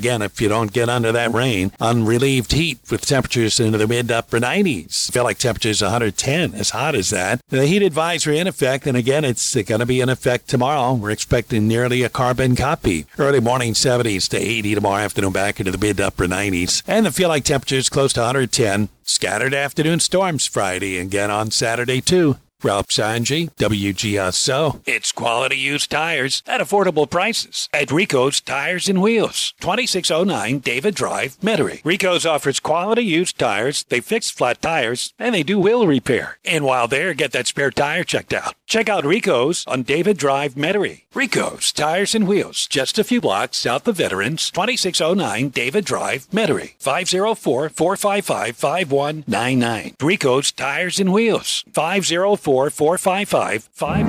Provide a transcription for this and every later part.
Again, if you don't get under that rain, unrelieved heat with temperatures into the mid upper 90s. Feel like temperatures 110, as hot as that. The heat advisory in effect, and again, it's going to be in effect tomorrow. We're expecting nearly a carbon copy. Early morning 70s to 80 tomorrow afternoon, back into the mid upper 90s. And the feel like temperatures close to 110. Scattered afternoon storms Friday, again on Saturday too. Ralph Sanji, WGSO. It's quality used tires at affordable prices at Rico's Tires and Wheels, 2609 David Drive, Metairie. Rico's offers quality used tires, they fix flat tires, and they do wheel repair. And while there, get that spare tire checked out. Check out Rico's on David Drive, Metairie. Rico's Tires and Wheels, just a few blocks south of Veterans, 2609 David Drive, Metairie. 504 455 5199. Rico's Tires and Wheels, 504 455 it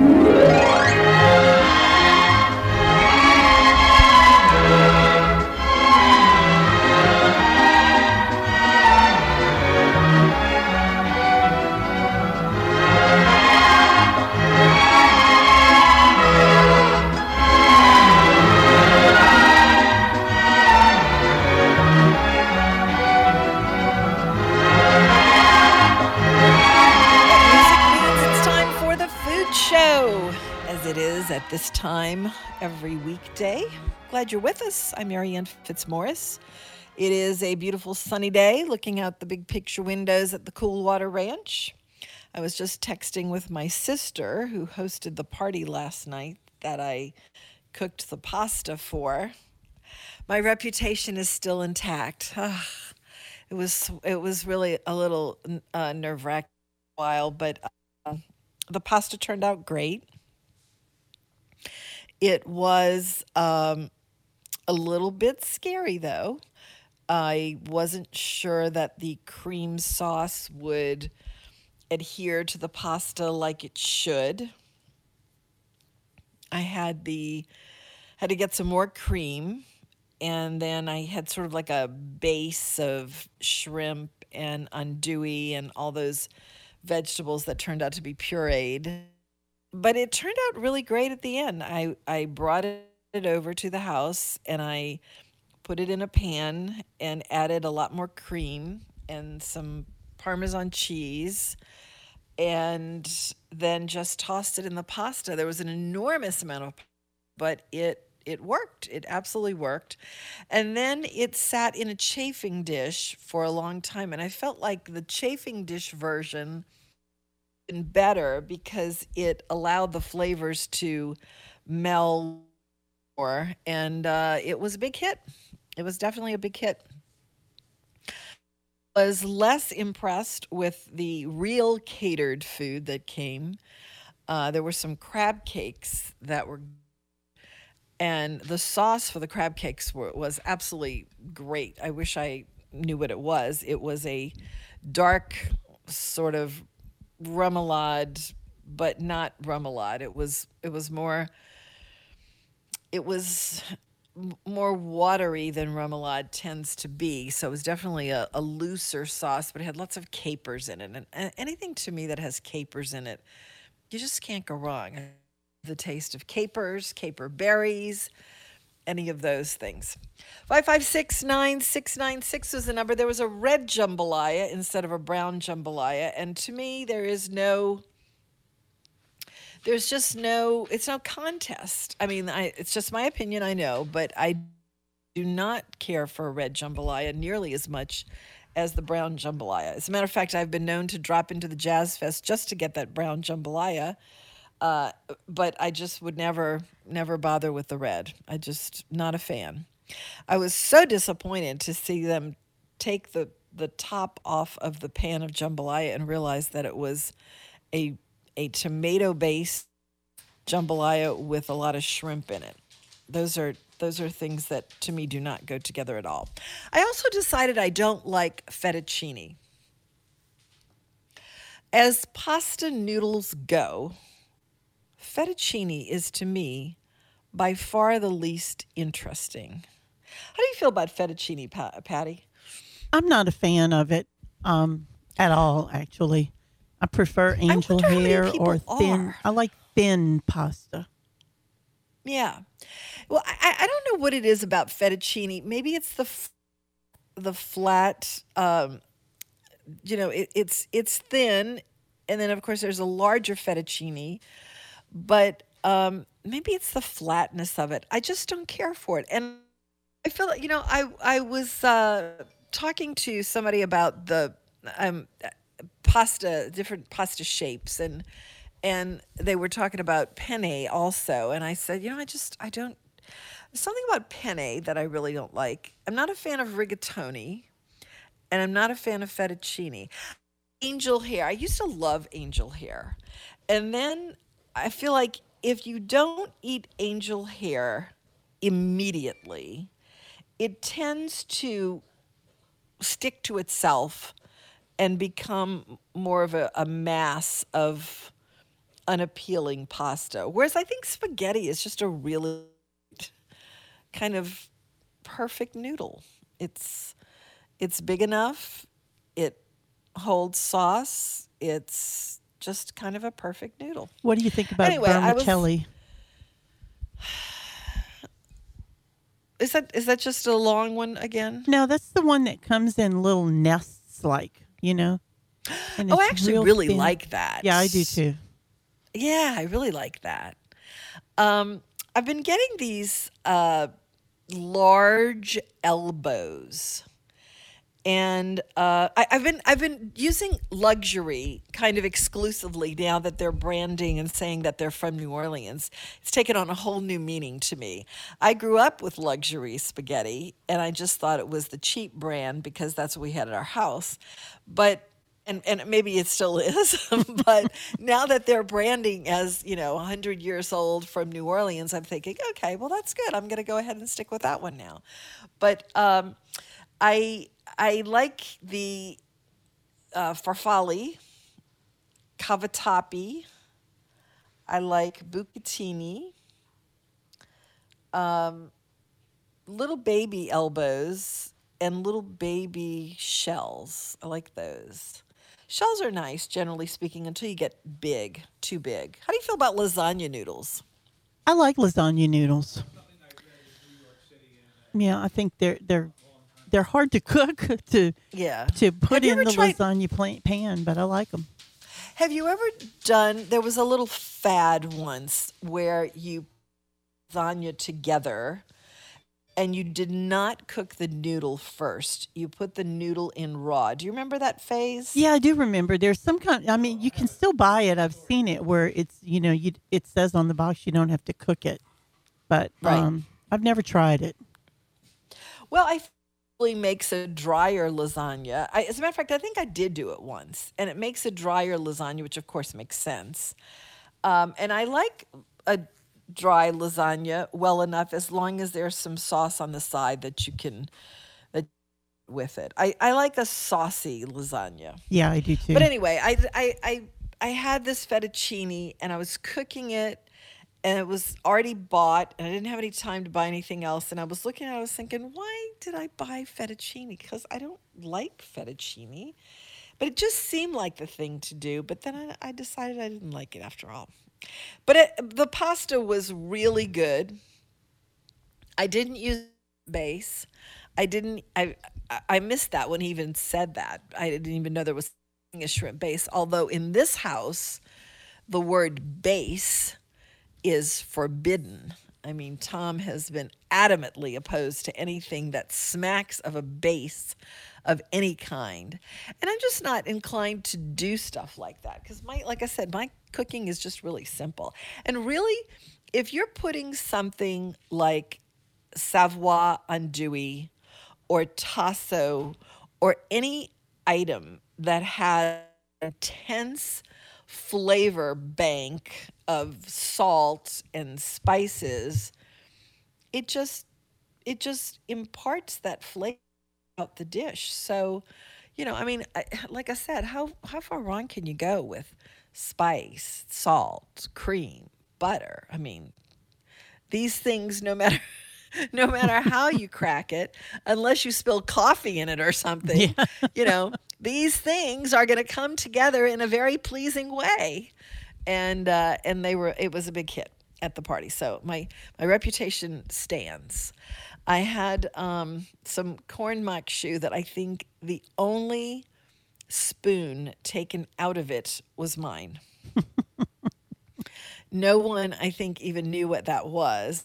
at this time every weekday. Glad you're with us. I'm Marianne Fitzmorris. It is a beautiful sunny day looking out the big picture windows at the Coolwater Ranch. I was just texting with my sister who hosted the party last night that I cooked the pasta for. My reputation is still intact. it was it was really a little uh, nerve wracking while, but uh, the pasta turned out great. It was um, a little bit scary though. I wasn't sure that the cream sauce would adhere to the pasta like it should. I had the had to get some more cream and then I had sort of like a base of shrimp and andouille and all those vegetables that turned out to be pureed but it turned out really great at the end. I, I brought it over to the house and I put it in a pan and added a lot more cream and some Parmesan cheese and then just tossed it in the pasta. There was an enormous amount of, but it it worked. It absolutely worked. And then it sat in a chafing dish for a long time. And I felt like the chafing dish version better because it allowed the flavors to meld more, and uh, it was a big hit. It was definitely a big hit. Was less impressed with the real catered food that came. Uh, there were some crab cakes that were, and the sauce for the crab cakes were, was absolutely great. I wish I knew what it was. It was a dark sort of remoulade, but not remoulade. It was it was more it was more watery than remoulade tends to be. So it was definitely a, a looser sauce, but it had lots of capers in it. And anything to me that has capers in it, you just can't go wrong. The taste of capers, caper berries, any of those things. 5569696 was the number. There was a red jambalaya instead of a brown jambalaya. And to me, there is no, there's just no, it's no contest. I mean, I, it's just my opinion, I know, but I do not care for a red jambalaya nearly as much as the brown jambalaya. As a matter of fact, I've been known to drop into the Jazz Fest just to get that brown jambalaya uh, but I just would never, never bother with the red. I just not a fan. I was so disappointed to see them take the the top off of the pan of jambalaya and realize that it was a a tomato based jambalaya with a lot of shrimp in it. Those are those are things that to me do not go together at all. I also decided I don't like fettuccine. As pasta noodles go, fettuccine is to me by far the least interesting. How do you feel about fettuccine, Patty? I'm not a fan of it um, at all, actually. I prefer angel I hair or thin. Are. I like thin pasta. Yeah. Well, I, I don't know what it is about fettuccine. Maybe it's the f- the flat. Um, you know, it, it's it's thin, and then of course there's a larger fettuccine, but um, maybe it's the flatness of it. I just don't care for it, and I feel like you know I I was uh, talking to somebody about the um, pasta, different pasta shapes, and and they were talking about penne also, and I said, you know, I just I don't something about penne that I really don't like. I'm not a fan of rigatoni, and I'm not a fan of fettuccine. Angel hair. I used to love angel hair, and then I feel like if you don't eat angel hair immediately, it tends to stick to itself and become more of a, a mass of unappealing pasta. Whereas I think spaghetti is just a really kind of perfect noodle. It's it's big enough. It holds sauce. It's just kind of a perfect noodle. What do you think about Anyway, was- vermicelli? Is that is that just a long one again? No, that's the one that comes in little nests, like you know. Oh, I actually real really thin. like that. Yeah, I do too. Yeah, I really like that. Um, I've been getting these uh, large elbows, and uh, I, I've been I've been using luxury kind of exclusively now that they're branding and saying that they're from New Orleans. It's taken on a whole new meaning to me. I grew up with luxury spaghetti, and I just thought it was the cheap brand because that's what we had at our house, but and and maybe it still is but now that they're branding as you know 100 years old from new orleans i'm thinking okay well that's good i'm going to go ahead and stick with that one now but um, i i like the uh, farfalle cavatappi i like bucatini um, little baby elbows and little baby shells. I like those. Shells are nice, generally speaking, until you get big, too big. How do you feel about lasagna noodles? I like lasagna noodles. Yeah, I think they're they're they're hard to cook to Yeah. to put in the tried- lasagna pan, but I like them. Have you ever done? There was a little fad once where you lasagna together, and you did not cook the noodle first. You put the noodle in raw. Do you remember that phase? Yeah, I do remember. There's some kind. I mean, you can still buy it. I've seen it where it's you know you it says on the box you don't have to cook it, but Right. um, I've never tried it. Well, I think it really makes a drier lasagna. I, as a matter of fact, I think I did do it once, and it makes a drier lasagna, which of course makes sense. Um, and I like a dry lasagna well enough as long as there's some sauce on the side that you can that with it. I, I like a saucy lasagna. Yeah, I do too. But anyway, I, I, I, I had this fettuccine and I was cooking it and it was already bought and I didn't have any time to buy anything else. And I was looking at it, I was thinking, why did I buy fettuccine? Because I don't like fettuccine. But it just seemed like the thing to do. But then I, I decided I didn't like it after all. But it, the pasta was really good. I didn't use base. I didn't. I- I missed that when he even said that. I didn't even know there was a shrimp base. Although in this house, the word base is forbidden. I mean, Tom has been adamantly opposed to anything that smacks of a base of any kind. And I'm just not inclined to do stuff like that because my like I said, my cooking is just really simple. And really, if you're putting something like Savoie andouille or tasso or any item that has intense flavor bank of salt and spices it just it just imparts that flavor out the dish. So you know i mean I, like i said how how far wrong can you go with spice salt cream butter? I mean these things no matter no matter how you crack it unless you spill coffee in it or something you know these things are going to come together in a very pleasing way and uh, and they were it was a big hit at the party. So my my reputation stands. I had um, some corn maque choux that I think the only spoon taken out of it was mine. no one, I think, even knew what that was.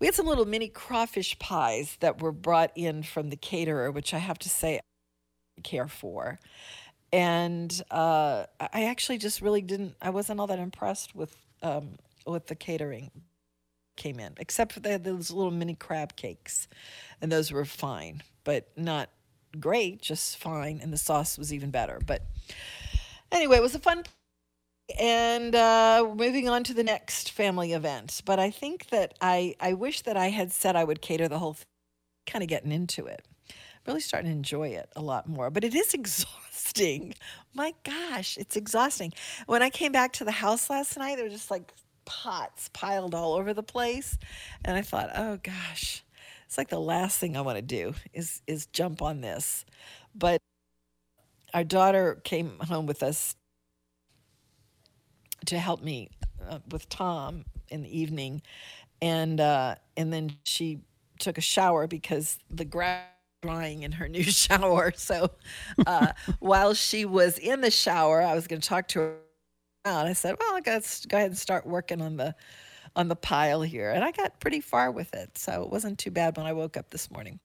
We had some little mini crawfish pies that were brought in from the caterer, which I have to say I care for. And uh, I actually just really didn't, I wasn't all that impressed with um, with the catering came in, except for they had those little mini crab cakes, and those were fine, but not great, just fine. And the sauce was even better. But anyway, it was a fun and uh, moving on to the next family event. But I think that I, I wish that I had said I would cater the whole kind of getting into it. Really starting to enjoy it a lot more. But it is exhausting. My gosh, it's exhausting. When I came back to the house last night, there were just like pots piled all over the place. And I thought, oh gosh, it's like the last thing I want to do is is jump on this. But our daughter came home with us to help me uh, with Tom in the evening, and uh, and then she took a shower because the grass drying in her new shower. So uh, while she was in the shower, I was going to talk to her. And I said, "Well, I got go ahead and start working on the on the pile here. And I got pretty far with it. So it wasn't too bad when I woke up this morning.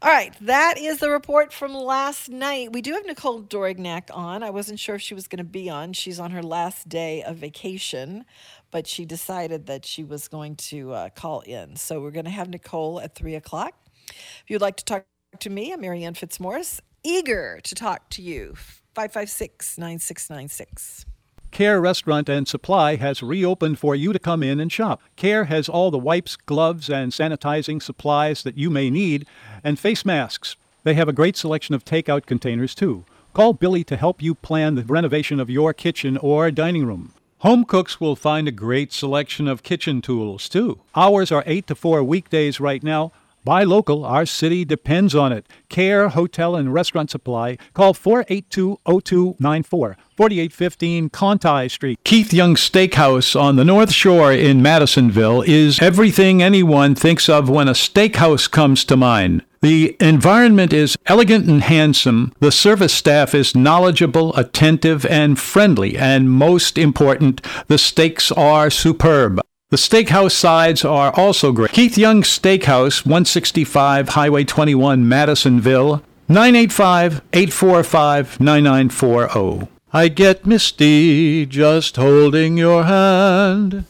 All right, that is the report from last night. We do have Nicole Dorignac on. I wasn't sure if she was going to be on. She's on her last day of vacation, but she decided that she was going to uh, call in. So we're going to have Nicole at 3 o'clock. If you'd like to talk to me, I'm Marianne Fitzmorris, eager to talk to you. 556 9696. Care Restaurant and Supply has reopened for you to come in and shop. Care has all the wipes, gloves, and sanitizing supplies that you may need, and face masks. They have a great selection of takeout containers, too. Call Billy to help you plan the renovation of your kitchen or dining room. Home cooks will find a great selection of kitchen tools, too. Hours are 8 to 4 weekdays right now. Buy local. Our city depends on it. Care Hotel and Restaurant Supply. Call 482-0294. 4815 Conti Street. Keith Young Steakhouse on the North Shore in Madisonville is everything anyone thinks of when a steakhouse comes to mind. The environment is elegant and handsome. The service staff is knowledgeable, attentive, and friendly. And most important, the steaks are superb. The steakhouse sides are also great. Keith Young Steakhouse, 165 Highway 21, Madisonville, 985 845 9940. I get misty just holding your hand.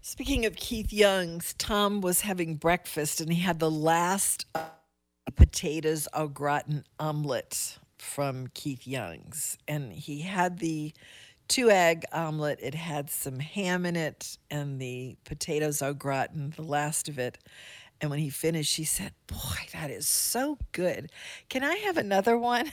Speaking of Keith Young's, Tom was having breakfast and he had the last potatoes au gratin omelet from Keith Young's. And he had the two egg omelet. It had some ham in it and the potatoes au gratin, the last of it. And when he finished, she said, Boy, that is so good. Can I have another one?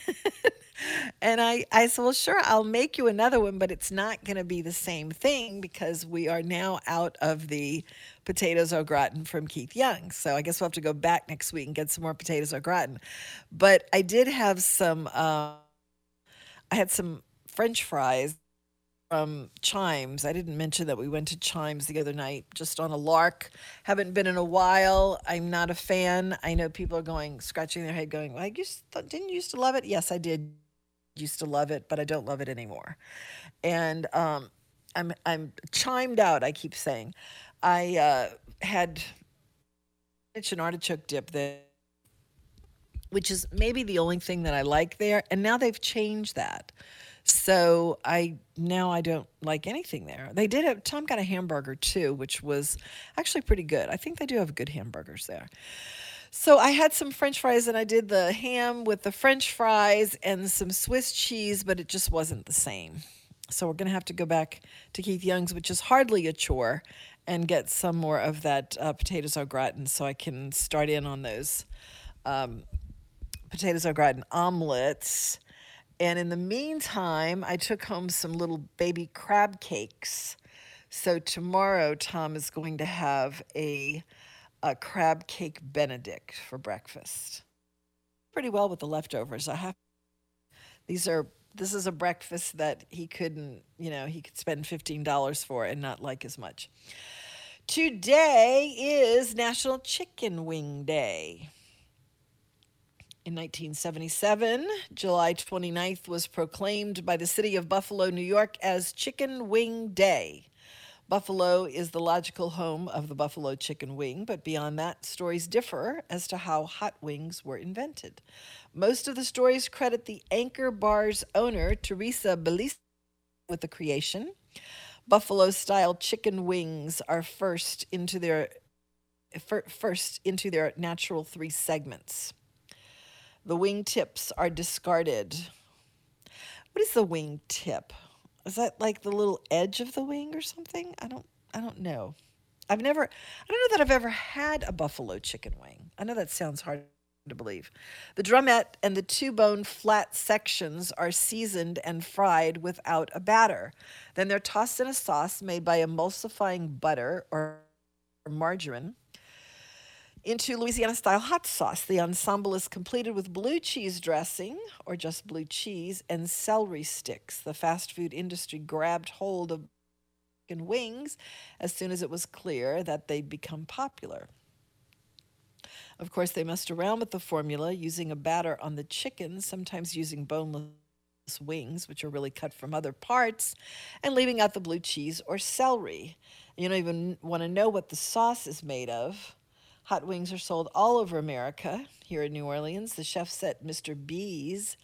and I, I said, Well, sure, I'll make you another one, but it's not going to be the same thing because we are now out of the potatoes au gratin from Keith Young. So I guess we'll have to go back next week and get some more potatoes au gratin. But I did have some, uh, I had some French fries from Chimes. I didn't mention that we went to Chimes the other night just on a lark. Haven't been in a while. I'm not a fan. I know people are going scratching their head, going, "I used didn't used to love it." Yes, I did. Used to love it, but I don't love it anymore. And um, I'm I'm chimed out. I keep saying, I uh, had an artichoke dip there which is maybe the only thing that I like there. And now they've changed that. So I now I don't like anything there. They did have Tom got a hamburger too, which was actually pretty good. I think they do have good hamburgers there. So I had some french fries and I did the ham with the french fries and some Swiss cheese, but it just wasn't the same. So we're going to have to go back to Keith Young's, which is hardly a chore, and get some more of that uh, potatoes au gratin so I can start in on those um, potatoes au gratin omelets and in the meantime, I took home some little baby crab cakes. So tomorrow, Tom is going to have a, a crab cake Benedict for breakfast. Pretty well with the leftovers. I have these are this is a breakfast that he couldn't, you know, he could spend fifteen dollars for and not like as much. Today is National Chicken Wing Day. In 1977, July 29th was proclaimed by the city of Buffalo, New York as Chicken Wing Day. Buffalo is the logical home of the buffalo chicken wing, but beyond that, stories differ as to how hot wings were invented. Most of the stories credit the Anchor Bar's owner, Teresa Bellissimo, with the creation. Buffalo style chicken wings are first into their first into their natural three segments. The wing tips are discarded. What is the wing tip? Is that like the little edge of the wing or something? I don't I don't know. I've never I don't know that I've ever had a buffalo chicken wing. I know that sounds hard to believe. The drumette and the two bone flat sections are seasoned and fried without a batter. Then they're tossed in a sauce made by emulsifying butter or margarine into Louisiana style hot sauce. The ensemble is completed with blue cheese dressing, or just blue cheese, and celery sticks. The fast food industry grabbed hold of chicken wings as soon as it was clear that they'd become popular. Of course, they messed around with the formula using a batter on the chicken, sometimes using boneless wings, which are really cut from other parts, and leaving out the blue cheese or celery. You don't even want to know what the sauce is made of. Hot wings are sold all over America. Here in New Orleans, the chef set Mr. B's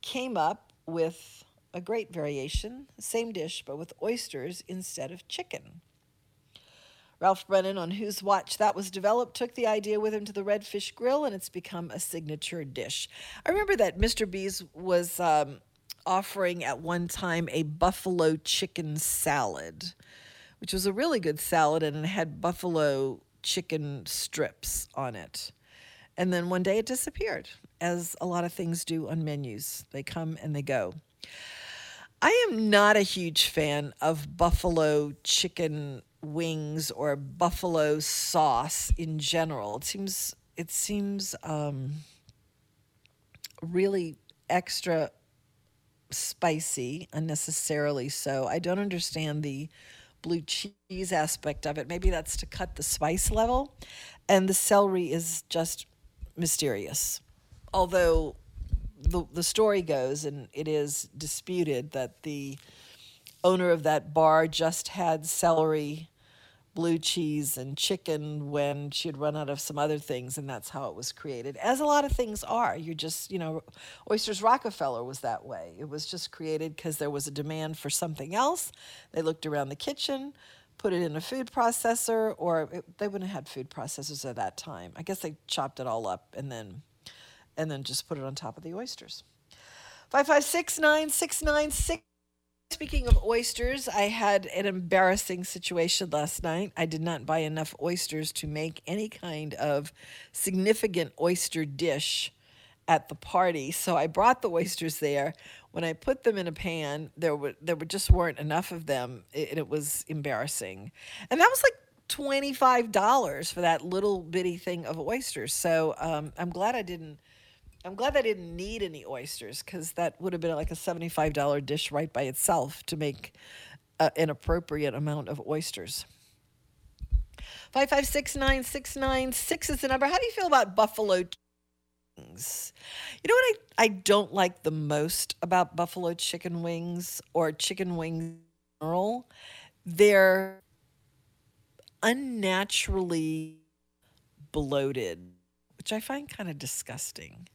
came up with a great variation, same dish, but with oysters instead of chicken. Ralph Brennan, on whose watch that was developed, took the idea with him to the Redfish Grill, and it's become a signature dish. I remember that Mr. B's was um, offering at one time a buffalo chicken salad, which was a really good salad, and it had buffalo chicken strips on it. And then one day it disappeared, as a lot of things do on menus. They come and they go. I am not a huge fan of buffalo chicken wings or buffalo sauce in general. It seems it seems um, really extra spicy, unnecessarily so. I don't understand the blue cheese aspect of it. Maybe that's to cut the spice level. And the celery is just mysterious. Although the, the story goes, and it is disputed, that the owner of that bar just had celery blue cheese and chicken when she had run out of some other things, and that's how it was created. As a lot of things are. You're just, you know, Oysters Rockefeller was that way. It was just created because there was a demand for something else. They looked around the kitchen, put it in a food processor, or it, they wouldn't have had food processors at that time. I guess they chopped it all up and then and then just put it on top of the oysters. Five five six nine six nine six Speaking of oysters, I had an embarrassing situation last night. I did not buy enough oysters to make any kind of significant oyster dish at the party. So I brought the oysters there. When I put them in a pan, there were there were just weren't enough of them, and it was embarrassing. And that was like twenty-five dollars for that little bitty thing of oysters. So um, I'm glad I didn't I'm glad I didn't need any oysters because that would have been like a $75 dish right by itself to make a, an appropriate amount of oysters. 5569696 is the number. How do you feel about buffalo wings? You know what I, I don't like the most about buffalo chicken wings or chicken wings in general? They're unnaturally bloated, which I find kind of disgusting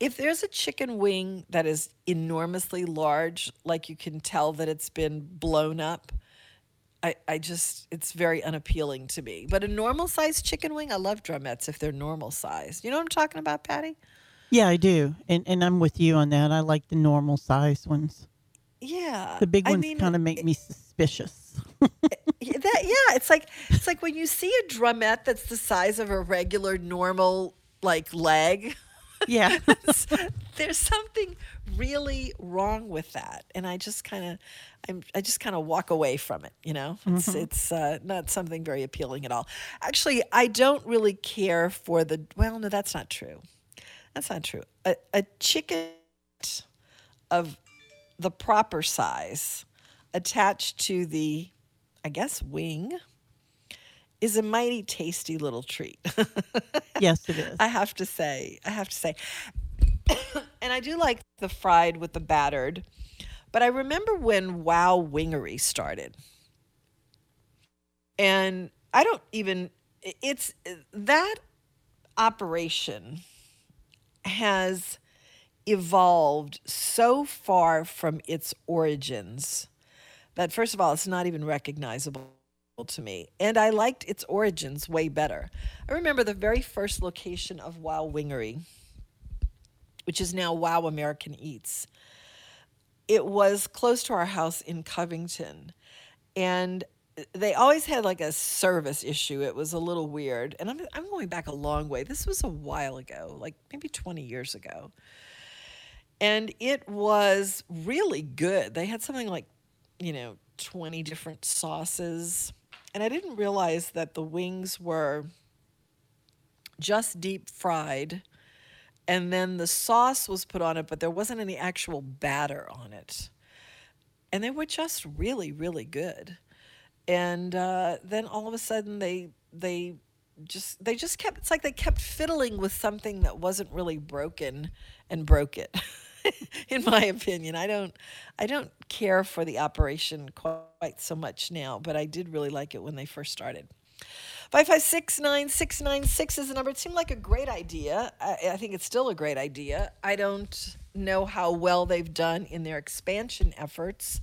if there's a chicken wing that is enormously large, like you can tell that it's been blown up, I, I just, it's very unappealing to me. But a normal sized chicken wing, I love drumettes if they're normal sized. You know what I'm talking about, Patty? Yeah, I do. And, and I'm with you on that. I like the normal sized ones. Yeah. The big I ones mean, kind of make me suspicious. Eh, that, yeah, it's like it's like when you see a drumette that's the size of a regular normal like leg. Yeah. there's something really wrong with that and i just kind of i'm i just kind of walk away from it you know it's Mm-hmm. it's uh, not something very appealing at all actually i don't really care for the well no that's not true that's not true a, a chicken of the proper size attached to the i guess wing is a mighty tasty little treat. Yes, it is. I have to say, I have to say. and I do like the fried with the battered. But I remember when Wow Wingery started. And I don't even it's that operation has evolved so far from its origins that first of all it's not even recognizable to me and i liked its origins way better i remember the very first location of wow wingery which is now wow american eats it was close to our house in covington and they always had like a service issue. It was a little weird. And I'm, I'm going back a long way. This was a while ago, like maybe 20 years ago. And it was really good. They had something like, you know, 20 different sauces. And I didn't realize that the wings were just deep fried. And then the sauce was put on it, but there wasn't any actual batter on it. And they were just really, really good and uh, then all of a sudden they they just they just kept it's like they kept fiddling with something that wasn't really broken and broke it in my opinion. I don't i don't care for the operation quite so much now but i did really like it when they first started. 5569696 is the number. It seemed like a great idea. I, I think it's still a great idea. I don't know how well they've done in their expansion efforts.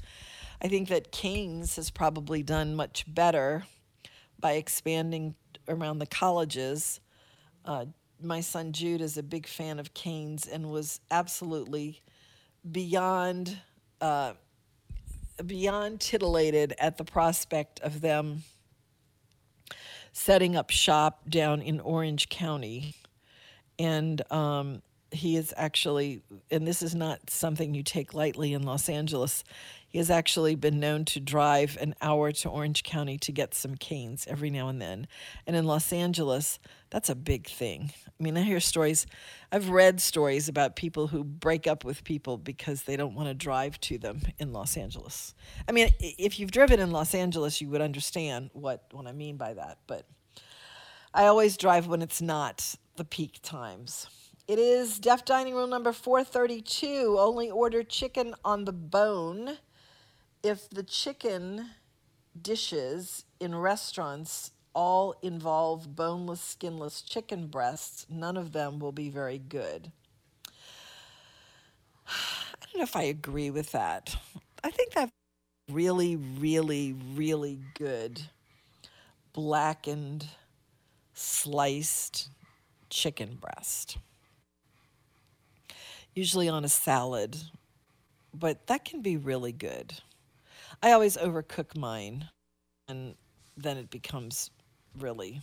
I think that Cane's has probably done much better by expanding around the colleges. Uh, my son Jude is a big fan of Cane's and was absolutely beyond uh, beyond titillated at the prospect of them setting up shop down in Orange County, and um, he is actually, and this is not something you take lightly in Los Angeles. He has actually been known to drive an hour to Orange County to get some canes every now and then. And in Los Angeles, that's a big thing. I mean, I hear stories, I've read stories about people who break up with people because they don't want to drive to them in Los Angeles. I mean, if you've driven in Los Angeles, you would understand what, what I mean by that. But I always drive when it's not the peak times. It is Deaf Dining Room number 432. Only order chicken on the bone if the chicken dishes in restaurants all involve boneless, skinless chicken breasts, none of them will be very good. I don't know if I agree with that. I think that really, really, really good blackened, sliced chicken breast. Usually on a salad, but that can be really good. I always overcook mine, and then it becomes really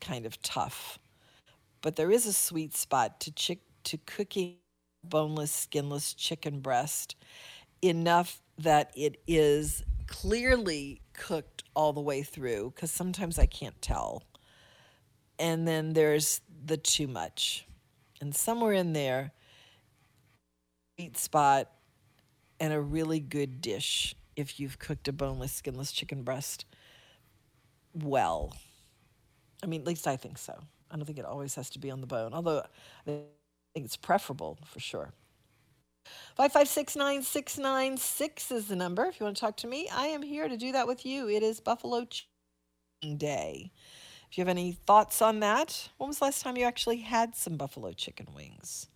kind of tough. But there is a sweet spot to chick to cooking boneless, skinless chicken breast enough that it is clearly cooked all the way through because sometimes I can't tell. And then there's the too much. And somewhere in there, sweet spot and a really good dish if you've cooked a boneless, skinless chicken breast well. I mean, at least I think so. I don't think it always has to be on the bone, although I think it's preferable for sure. 5569696 is the number. If you want to talk to me, I am here to do that with you. It is Buffalo Chicken Day. If you have any thoughts on that, when was the last time you actually had some buffalo chicken wings?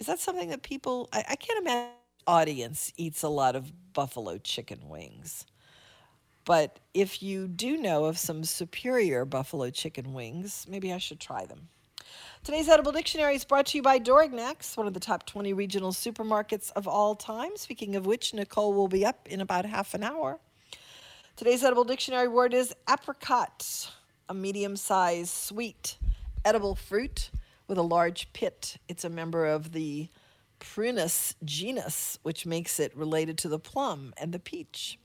Is that something that people, I, I can't imagine audience eats a lot of buffalo chicken wings. But if you do know of some superior buffalo chicken wings, maybe I should try them. Today's Edible Dictionary is brought to you by Dorignac's, one of the top 20 regional supermarkets of all time. Speaking of which, Nicole will be up in about half an hour. Today's Edible Dictionary word is apricot, a medium sized sweet edible fruit with a large pit. It's a member of the Prunus genus, which makes it related to the plum and the peach.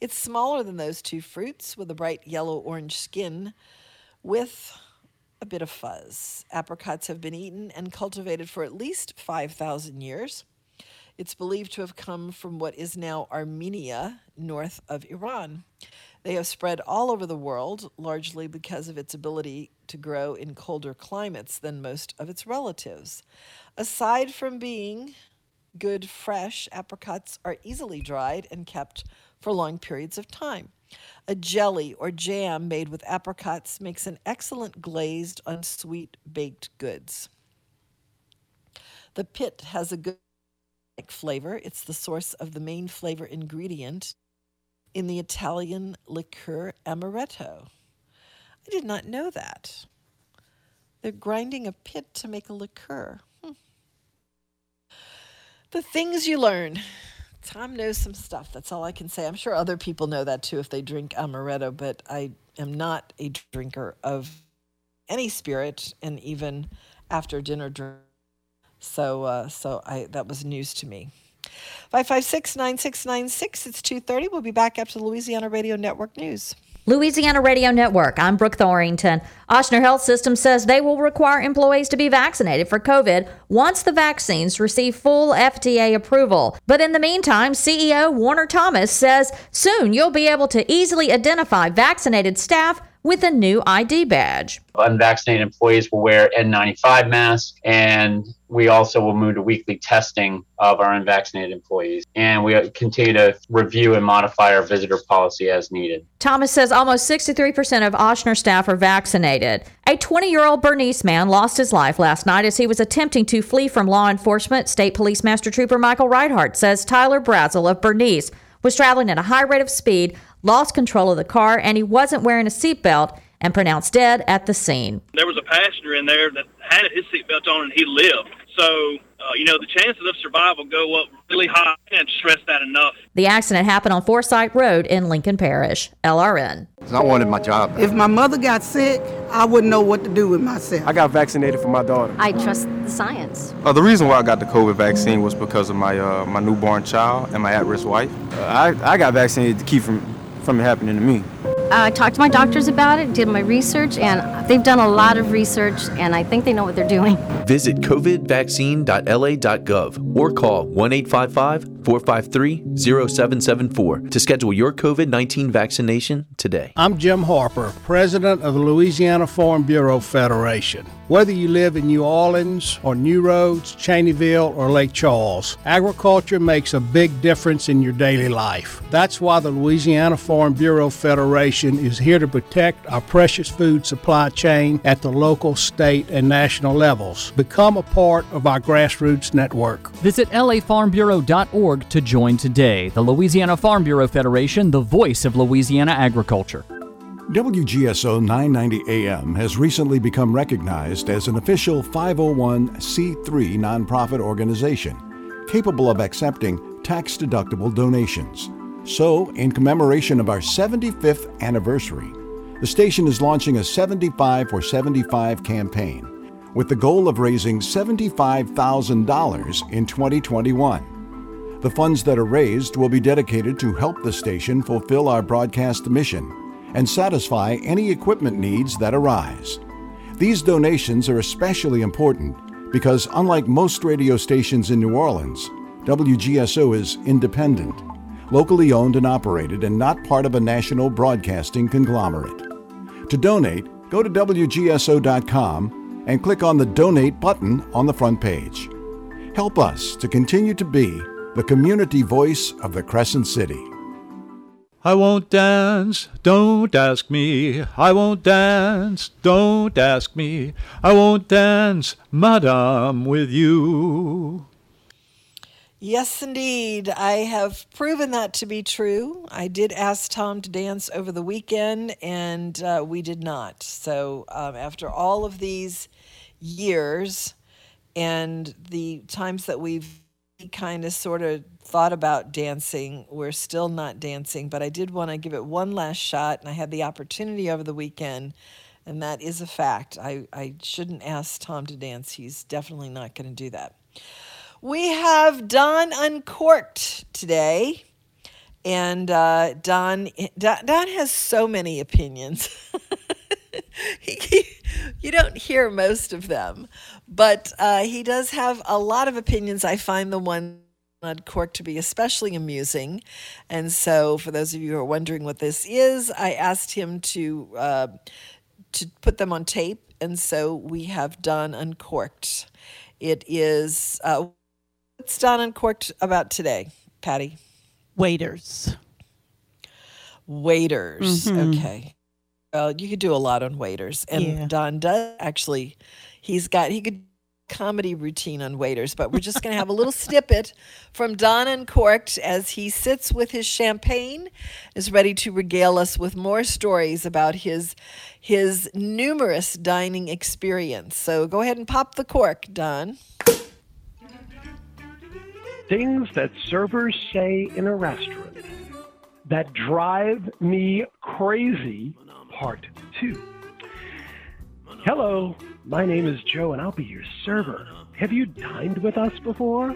It's smaller than those two fruits with a bright yellow orange skin with a bit of fuzz. Apricots have been eaten and cultivated for at least 5,000 years. It's believed to have come from what is now Armenia, north of Iran. They have spread all over the world, largely because of its ability to grow in colder climates than most of its relatives. Aside from being good fresh, apricots are easily dried and kept for long periods of time. A jelly or jam made with apricots makes an excellent glazed, unsweet baked goods. The pit has a good flavor. It's the source of the main flavor ingredient in the Italian liqueur amaretto. I did not know that. They're grinding a pit to make a liqueur. Hmm. The things you learn. Tom knows some stuff. That's all I can say. I'm sure other people know that too if they drink amaretto, but I am not a drinker of any spirit, and even after dinner drink. So, uh, so I that was news to me. 556 9696. It's 2.30. We'll be back after the Louisiana Radio Network News. Louisiana Radio Network. I'm Brooke Thorington. Ochsner Health System says they will require employees to be vaccinated for COVID once the vaccines receive full FDA approval. But in the meantime, CEO Warner Thomas says soon you'll be able to easily identify vaccinated staff with a new ID badge. Unvaccinated employees will wear N95 masks, and we also will move to weekly testing of our unvaccinated employees. And we continue to review and modify our visitor policy as needed. Thomas says almost 63% of Ochsner staff are vaccinated. A 20 year old Bernice man lost his life last night as he was attempting to flee from law enforcement. State Police Master Trooper Michael Reithart says Tyler Brazel of Bernice was traveling at a high rate of speed, lost control of the car, and he wasn't wearing a seatbelt and pronounced dead at the scene. There was a passenger in there that had his seatbelt on and he lived. So, uh, you know, the chances of survival go up really high. I can't stress that enough. The accident happened on Forsyth Road in Lincoln Parish. LRN. I wanted my job. If my mother got sick, I wouldn't know what to do with myself. I got vaccinated for my daughter. I trust the science. Uh, the reason why I got the COVID vaccine was because of my uh, my newborn child and my at-risk wife. Uh, I, I got vaccinated to keep from from it happening to me. Uh, I talked to my doctors about it, did my research, and they've done a lot of research, and I think they know what they're doing. Visit covidvaccine.la.gov or call 1 855 453 0774 to schedule your COVID 19 vaccination today. I'm Jim Harper, President of the Louisiana Farm Bureau Federation. Whether you live in New Orleans or New Roads, Cheneyville, or Lake Charles, agriculture makes a big difference in your daily life. That's why the Louisiana Farm Bureau Federation is here to protect our precious food supply chain at the local, state, and national levels. Become a part of our grassroots network. Visit lafarmbureau.org to join today. The Louisiana Farm Bureau Federation, the voice of Louisiana agriculture. WGSO 990 AM has recently become recognized as an official 501c3 nonprofit organization capable of accepting tax deductible donations. So, in commemoration of our 75th anniversary, the station is launching a 75 for 75 campaign with the goal of raising $75,000 in 2021. The funds that are raised will be dedicated to help the station fulfill our broadcast mission and satisfy any equipment needs that arise. These donations are especially important because, unlike most radio stations in New Orleans, WGSO is independent, locally owned and operated, and not part of a national broadcasting conglomerate. To donate, go to WGSO.com and click on the Donate button on the front page. Help us to continue to be the community voice of the Crescent City. I won't dance, don't ask me. I won't dance, don't ask me. I won't dance, madame, with you. Yes, indeed. I have proven that to be true. I did ask Tom to dance over the weekend, and uh, we did not. So, um, after all of these years and the times that we've kind of sort of thought about dancing. We're still not dancing, but I did want to give it one last shot, and I had the opportunity over the weekend, and that is a fact. I, I shouldn't ask Tom to dance, he's definitely not going to do that. We have Don Uncorked today. And uh, Don, Don, Don has so many opinions. he, you don't hear most of them, but uh, he does have a lot of opinions. I find the one on Cork to be especially amusing. And so, for those of you who are wondering what this is, I asked him to uh, to put them on tape, and so we have Don Uncorked. It is uh, what's Don Uncorked about today, Patty? Waiters. Waiters. Mhm. Okay. Well, you could do a lot on waiters, and Yeah. Don does actually. He's got he could comedy routine on waiters, but we're just going to have a little snippet from Don Uncorked as he sits with his champagne, is ready to regale us with more stories about his his numerous dining experience. So go ahead and pop the cork, Don. Things that servers say in a restaurant that drive me crazy, part two. Hello, my name is Joe and I'll be your server. Have you dined with us before?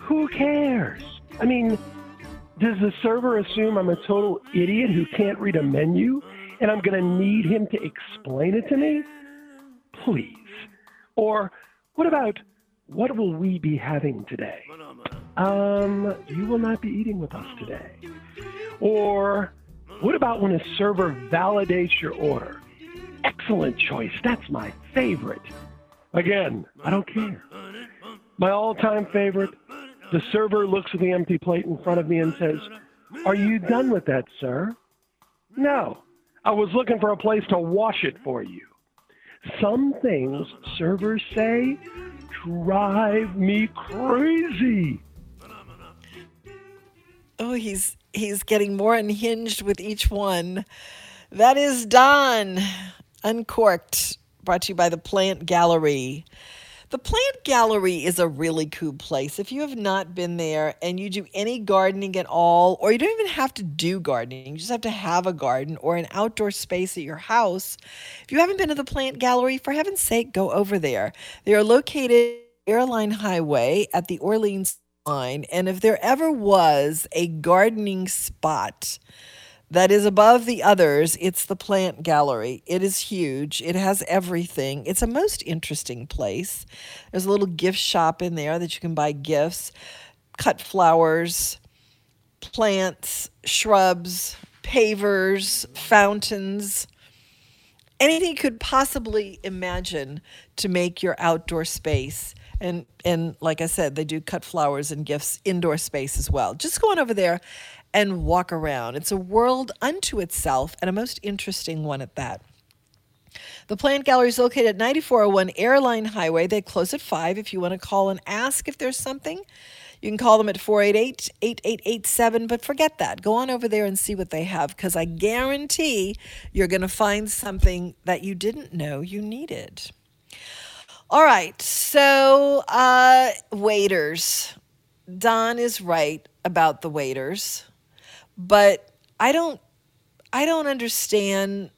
Who cares? I mean, does the server assume I'm a total idiot who can't read a menu and I'm going to need him to explain it to me? Please. Or what about what will we be having today? Um, you will not be eating with us today. Or what about when a server validates your order? Excellent choice. That's my favorite. Again, I don't care. My all time favorite the server looks at the empty plate in front of me and says, Are you done with that, sir? No. I was looking for a place to wash it for you. Some things servers say drive me crazy. Oh, he's he's getting more unhinged with each one. That is Don Uncorked, brought to you by the Plant Gallery. The Plant Gallery is a really cool place. If you have not been there and you do any gardening at all, or you don't even have to do gardening, you just have to have a garden or an outdoor space at your house. If you haven't been to the Plant Gallery, for heaven's sake, go over there. They are located Airline Highway at the Orleans line. And if there ever was a gardening spot that is above the others, it's the plant gallery. It is huge. It has everything. It's a most interesting place. There's a little gift shop in there that you can buy gifts, cut flowers, plants, shrubs, pavers, fountains, anything you could possibly imagine to make your outdoor space. And and like I said, they do cut flowers and gifts indoor space as well. Just go on over there and walk around. It's a world unto itself and a most interesting one at that. The Plant Gallery is located at 9401 Airline Highway. They close at 5 if you want to call and ask if there's something. You can call them at 488 8887, but forget that. Go on over there and see what they have because I guarantee you're going to find something that you didn't know you needed. All right, so uh, waiters. Don is right about the waiters, but I don't. I don't understand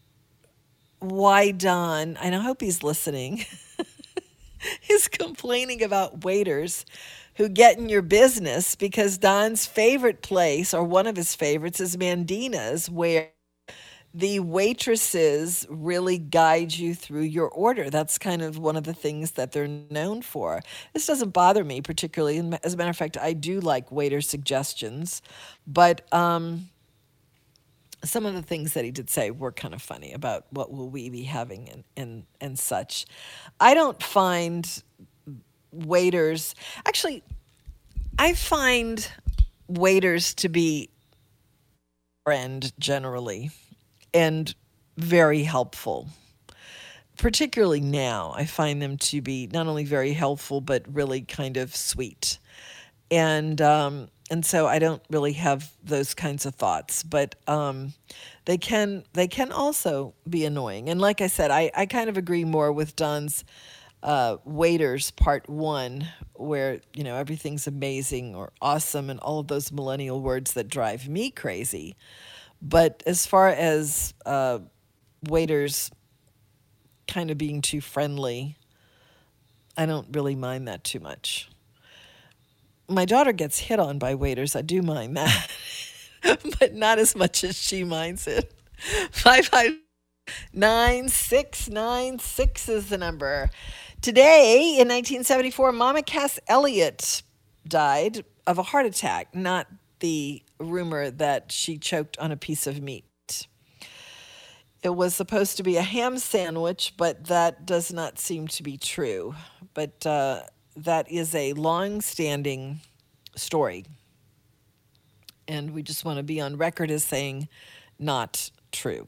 why Don. And I hope he's listening. is complaining about waiters who get in your business because Don's favorite place, or one of his favorites, is Mandina's, where the waitresses really guide you through your order. That's kind of one of the things that they're known for. This doesn't bother me particularly. As a matter of fact, I do like waiter suggestions, but um, some of the things that he did say were kind of funny about what will we be having and and and such. I don't find waiters actually. I find waiters to be friend generally and very helpful. Particularly now, I find them to be not only very helpful but really kind of sweet, and um, and so I don't really have those kinds of thoughts. But um, they can they can also be annoying. And like I said, I I kind of agree more with Don's uh, waiters part one, where you know everything's amazing or awesome and all of those millennial words that drive me crazy. But as far as uh, waiters kind of being too friendly, I don't really mind that too much. My daughter gets hit on by waiters. I do mind that, but not as much as she minds it. Five five nine six nine six is the number. Today in 1974, Mama Cass Elliot died of a heart attack, not the rumor that she choked on a piece of meat. It was supposed to be a ham sandwich, but that does not seem to be true. But uh, that is a long standing story. And we just want to be on record as saying not true.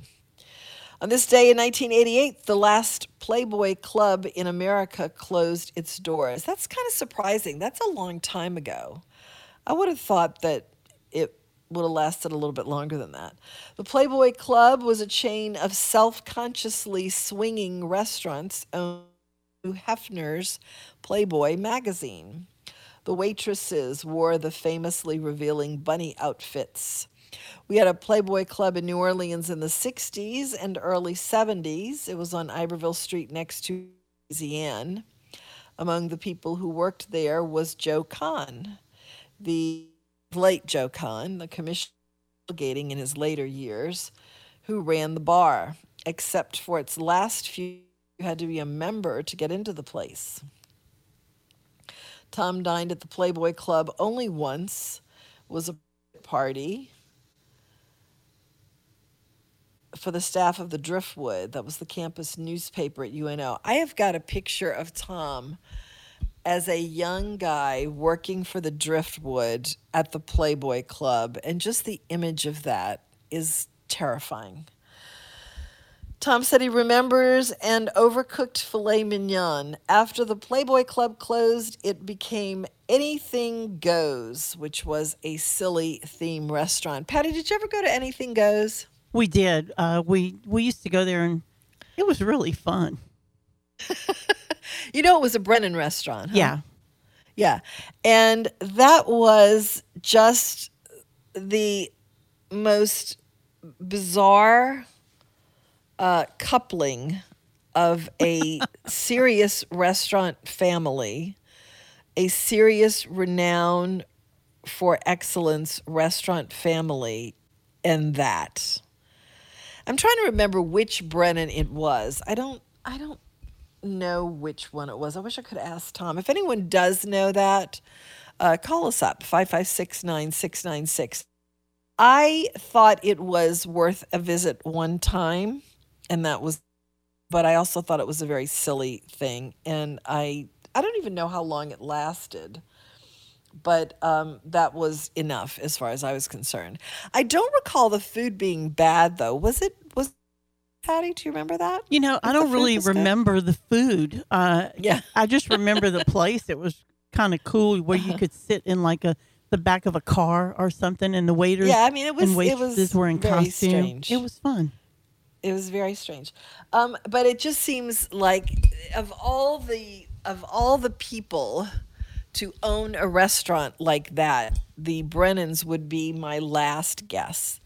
On this day in 1988, the last Playboy Club in America closed its doors. That's kind of surprising. That's a long time ago. I would have thought that would have lasted a little bit longer than that. The Playboy Club was a chain of self consciously swinging restaurants owned by Hefner's Playboy magazine. The waitresses wore the famously revealing bunny outfits. We had a Playboy Club in New Orleans in the 60s and early 70s. It was on Iberville Street next to Louisiana. Among the people who worked there was Joe Cahn, the late Joe Cahn, the commissioner delegating in his later years, who ran the bar. Except for its last few, you had to be a member to get into the place. Tom dined at the Playboy Club only once, was a party for the staff of the Driftwood. That was the campus newspaper at UNO. I have got a picture of Tom as a young guy working for the Driftwood at the Playboy Club, and just the image of that is terrifying. Tom said he remembers an overcooked filet mignon. After the Playboy Club closed, it became Anything Goes, which was a silly theme restaurant. Patty, did you ever go to Anything Goes? We did. Uh, we we used to go there, and it was really fun. You know, it was a Brennan restaurant. huh? Yeah. Yeah. And that was just the most bizarre uh, coupling of a serious restaurant family, a serious renown for excellence restaurant family, and that. I'm trying to remember which Brennan it was. I don't I don't know which one it was. I wish I could ask Tom. If anyone does know that, uh, call us up 556 9696. I thought it was worth a visit one time, and that was, but I also thought it was a very silly thing, and I I don't even know how long it lasted, but um, that was enough as far as I was concerned. I don't recall the food being bad though. Was it Patty? Do you remember that? You know, I don't really was good? remember the food. Uh, Yeah. I just remember the place. It was kind of cool where you could sit in like a the back of a car or something, and the waiters. Yeah, I mean, it was- and it waitresses was were in very costume. strange. It was fun. It was very strange. Um, but it just seems like of all the of all the people to own a restaurant like that, the Brennans would be my last guess.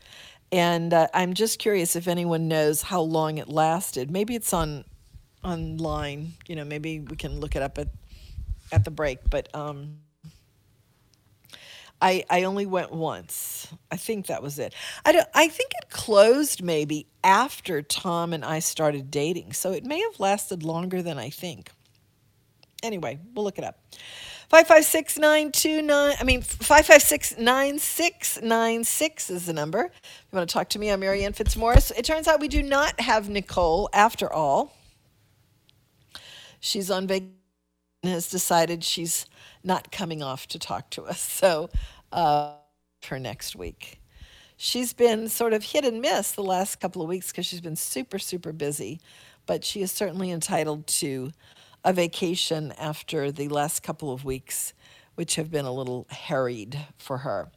And uh, I'm just curious if anyone knows how long it lasted. Maybe it's on online. You know, maybe we can look it up at at the break. But um, I I only went once. I think that was it. I don't, I think it closed maybe after Tom and I started dating, so it may have lasted longer than I think. Anyway, we'll look it up. Five five six nine two nine. I mean five five six nine six nine six is the number. If you want to talk to me, I'm Mary Ann Fitzmorris. It turns out we do not have Nicole after all. She's on vacation and has decided she's not coming off to talk to us. So, uh, for next week. She's been sort of hit and miss the last couple of weeks because she's been super, super busy, but she is certainly entitled to a vacation after the last couple of weeks, which have been a little harried for her.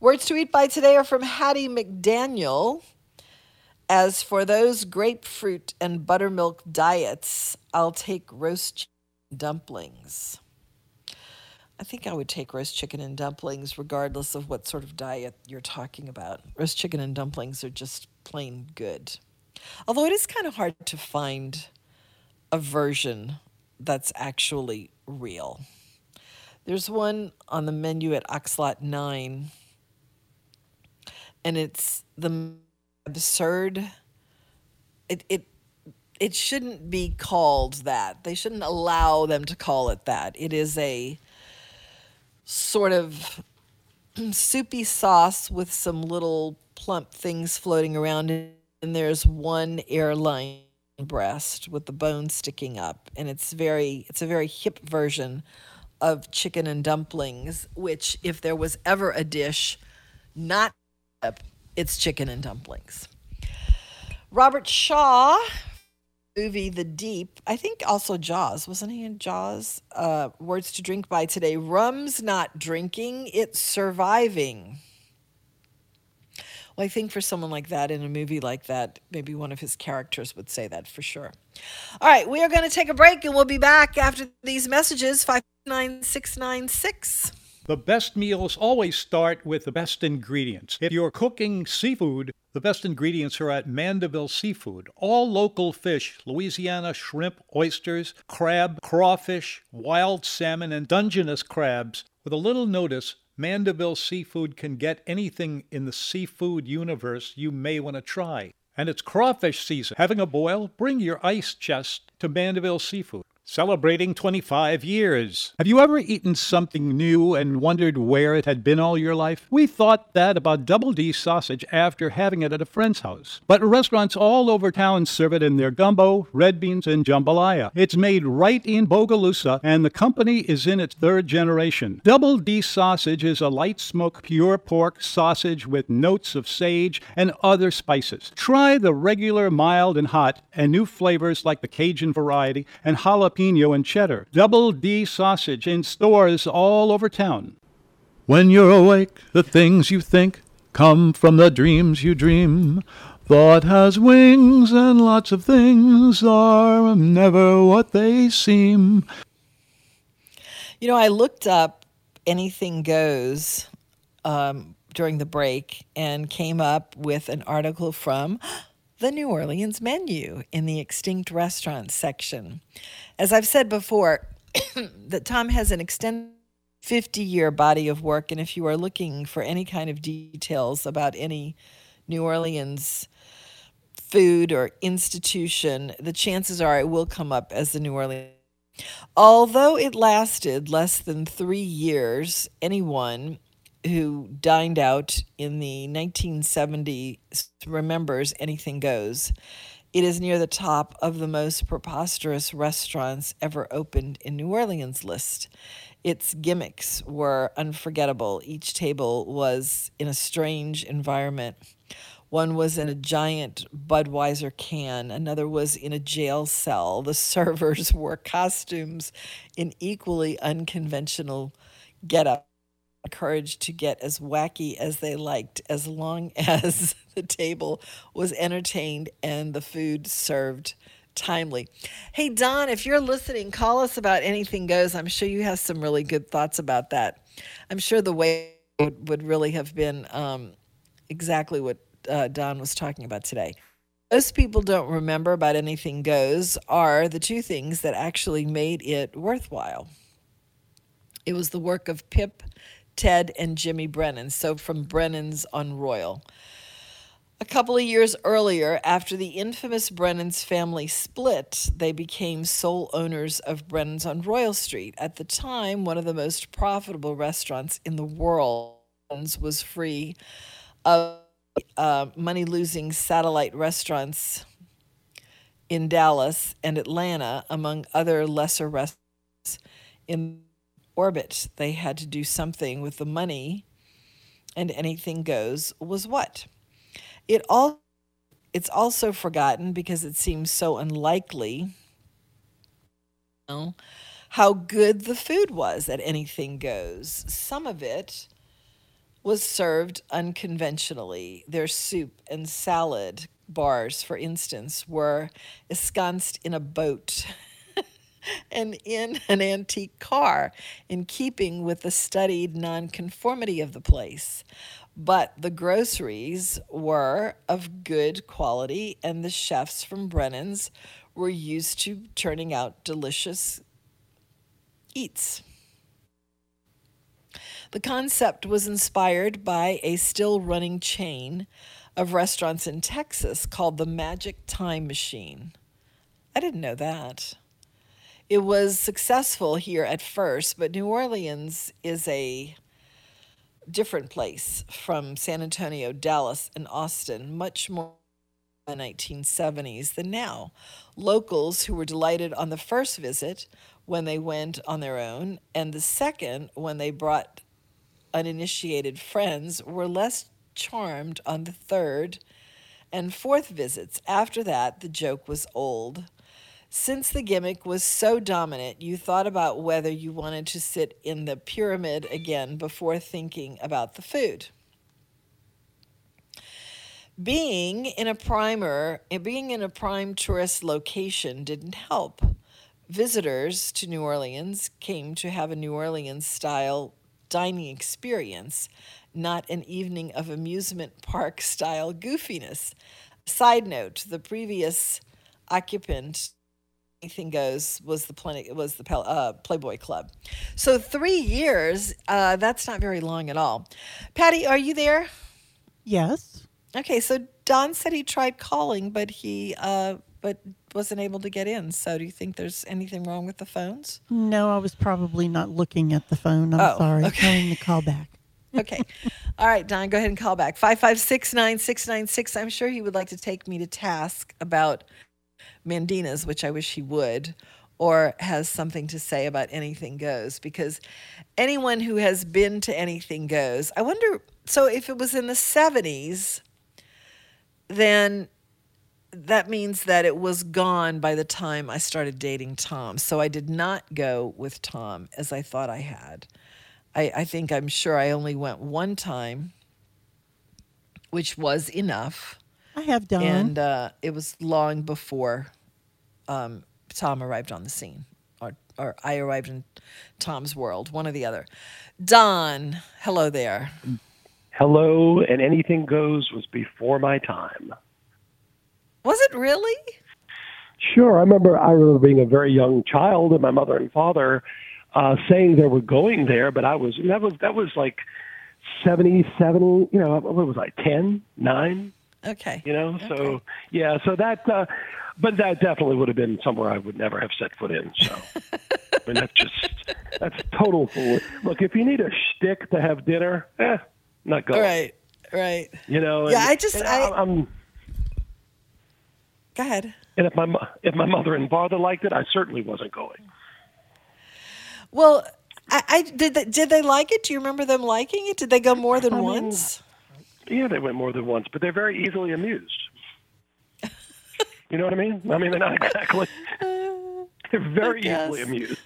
Words to eat by today are from Hattie McDaniel. As for those grapefruit and buttermilk diets, I'll take roast dumplings. I think I would take roast chicken and dumplings regardless of what sort of diet you're talking about. Roast chicken and dumplings are just plain good. Although it is kind of hard to find a version that's actually real. There's one on the menu at Oxlot 9, and it's the absurd. It, it, it shouldn't be called that. They shouldn't allow them to call it that. It is a sort of soupy sauce with some little plump things floating around, and there's one airline breast with the bone sticking up, and it's very it's a very hip version of chicken and dumplings. Which, if there was ever a dish not hip, it's chicken and dumplings. Robert Shaw movie The Deep. I think also Jaws. Wasn't he in Jaws? Uh, words to drink by today. Rum's not drinking, it's surviving. Well, I think for someone like that in a movie like that, maybe one of his characters would say that for sure. All right, we are going to take a break and we'll be back after these messages 59696. The best meals always start with the best ingredients. If you're cooking seafood, the best ingredients are at Mandeville Seafood. All local fish, Louisiana shrimp, oysters, crab, crawfish, wild salmon, and Dungeness crabs. With a little notice, Mandeville Seafood can get anything in the seafood universe you may want to try. And it's crawfish season. Having a boil? Bring your ice chest to Mandeville Seafood celebrating 25 years. Have you ever eaten something new and wondered where it had been all your life? We thought that about Double D sausage after having it at a friend's house. But restaurants all over town serve it in their gumbo, red beans, and jambalaya. It's made right in Bogalusa, and the company is in its third generation. Double D sausage is a light smoke, pure pork sausage with notes of sage and other spices. Try the regular, mild, and hot, and new flavors like the Cajun variety and jalapeno jalapeno and cheddar. Double D sausage in stores all over town. When you're awake, the things you think come from the dreams you dream. Thought has wings, and lots of things are never what they seem. You know, I looked up Anything Goes um, during the break and came up with an article from the New Orleans menu in the extinct restaurants section. As I've said before, that Tom has an extended 50 year body of work, and if you are looking for any kind of details about any New Orleans food or institution, the chances are it will come up as the New Orleans. Although it lasted less than three years, anyone who dined out in the 1970s remembers Anything Goes. It is near the top of the most preposterous restaurants ever opened in New Orleans list. Its gimmicks were unforgettable. Each table was in a strange environment. One was in a giant Budweiser can, another was in a jail cell. The servers wore costumes in equally unconventional getup encouraged to get as wacky as they liked as long as the table was entertained and the food served timely. Hey, Don, if you're listening, call us about anything goes. I'm sure you have some really good thoughts about that. I'm sure the way would, would really have been um, exactly what uh, Don was talking about today. Most people don't remember about anything goes are the two things that actually made it worthwhile. It was the work of Pip Ted and Jimmy Brennan, so from Brennan's on Royal. A couple of years earlier, after the infamous Brennan's family split, they became sole owners of Brennan's on Royal Street. At the time, one of the most profitable restaurants in the world was free of uh, money losing satellite restaurants in Dallas and Atlanta, among other lesser restaurants in orbit. They had to do something with the money, and anything goes was what? It all it's also forgotten because it seems so unlikely you know, how good the food was at anything goes. Some of it was served unconventionally. Their soup and salad bars, for instance, were ensconced in a boat. and in an antique car, in keeping with the studied nonconformity of the place. But the groceries were of good quality, and the chefs from Brennan's were used to turning out delicious eats. The concept was inspired by a still running chain of restaurants in Texas called the Magic Time Machine. I didn't know that it was successful here at first, but New Orleans is a different place from San Antonio, Dallas, and Austin, much more in the 1970s than now. Locals who were delighted on the first visit when they went on their own, and the second when they brought uninitiated friends, were less charmed on the third and fourth visits. After that, the joke was old. Since the gimmick was so dominant, you thought about whether you wanted to sit in the pyramid again before thinking about the food. Being in a primer, being in a prime tourist location didn't help. Visitors to New Orleans came to have a New Orleans style dining experience, not an evening of amusement park style goofiness. Side note: the previous occupant anything goes was the plenty was the uh, Playboy Club. So three years. Uh, that's not very long at all. Patty, are you there? Yes. Okay. So Don said he tried calling, but he uh, but wasn't able to get in. So do you think there's anything wrong with the phones? No, I was probably not looking at the phone. I'm Oh, sorry. okay. Telling the call back. Okay. All right, Don, go ahead and call back. 556 9696. I'm sure he would like to take me to task about Mandina's, which I wish he would, or has something to say about Anything Goes, because anyone who has been to Anything Goes, I wonder. So if it was in the 70s, then that means that it was gone by the time I started dating Tom. So I did not go with Tom as I thought I had. I, I think I'm sure I only went one time, which was enough. I have done. And uh, it was long before um, Tom arrived on the scene, or, or I arrived in Tom's world, one or the other. Don, hello there. Hello, and anything goes was before my time. Was it really? Sure, I remember. I remember being a very young child, and my mother and father uh, saying they were going there, but I was that was that was like seventy seven. You know, what was I ten, nine? Okay. You know, so yeah, so that, uh, but that definitely would have been somewhere I would never have set foot in. So, I mean, that's just that's total fool. Look, if you need a shtick to have dinner, eh, not going. Right, right. You know. Yeah, and- I just- and I- I'm. Go ahead. And if my if my mother and father liked it, I certainly wasn't going. Well, I, I did. They, did they like it? Do you remember them liking it? Did they go more than I mean, once? Yeah, they went more than once, but they're very easily amused. you know what I mean? I mean, they're not exactly. They're very easily amused.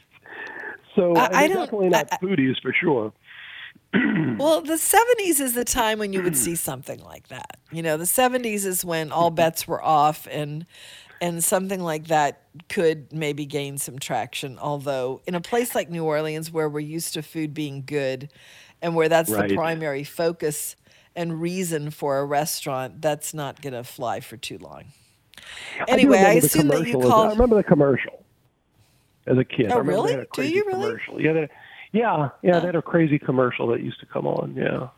So I- I they're don't- definitely not foodies for sure. Well, the 70s is the time when you would see something like that. You know, the 70s is when all mm-hmm. bets were off and and something like that could maybe gain some traction. Although in a place like New Orleans where we're used to food being good and where that's Right. the primary focus and reason for a restaurant, that's not going to fly for too long. Anyway, I, the assume that you as- I remember the commercial as a kid. Oh, I really? They had a Do you really? Commercial. Yeah, they, yeah, yeah. They oh. had a crazy commercial that used to come on. Yeah,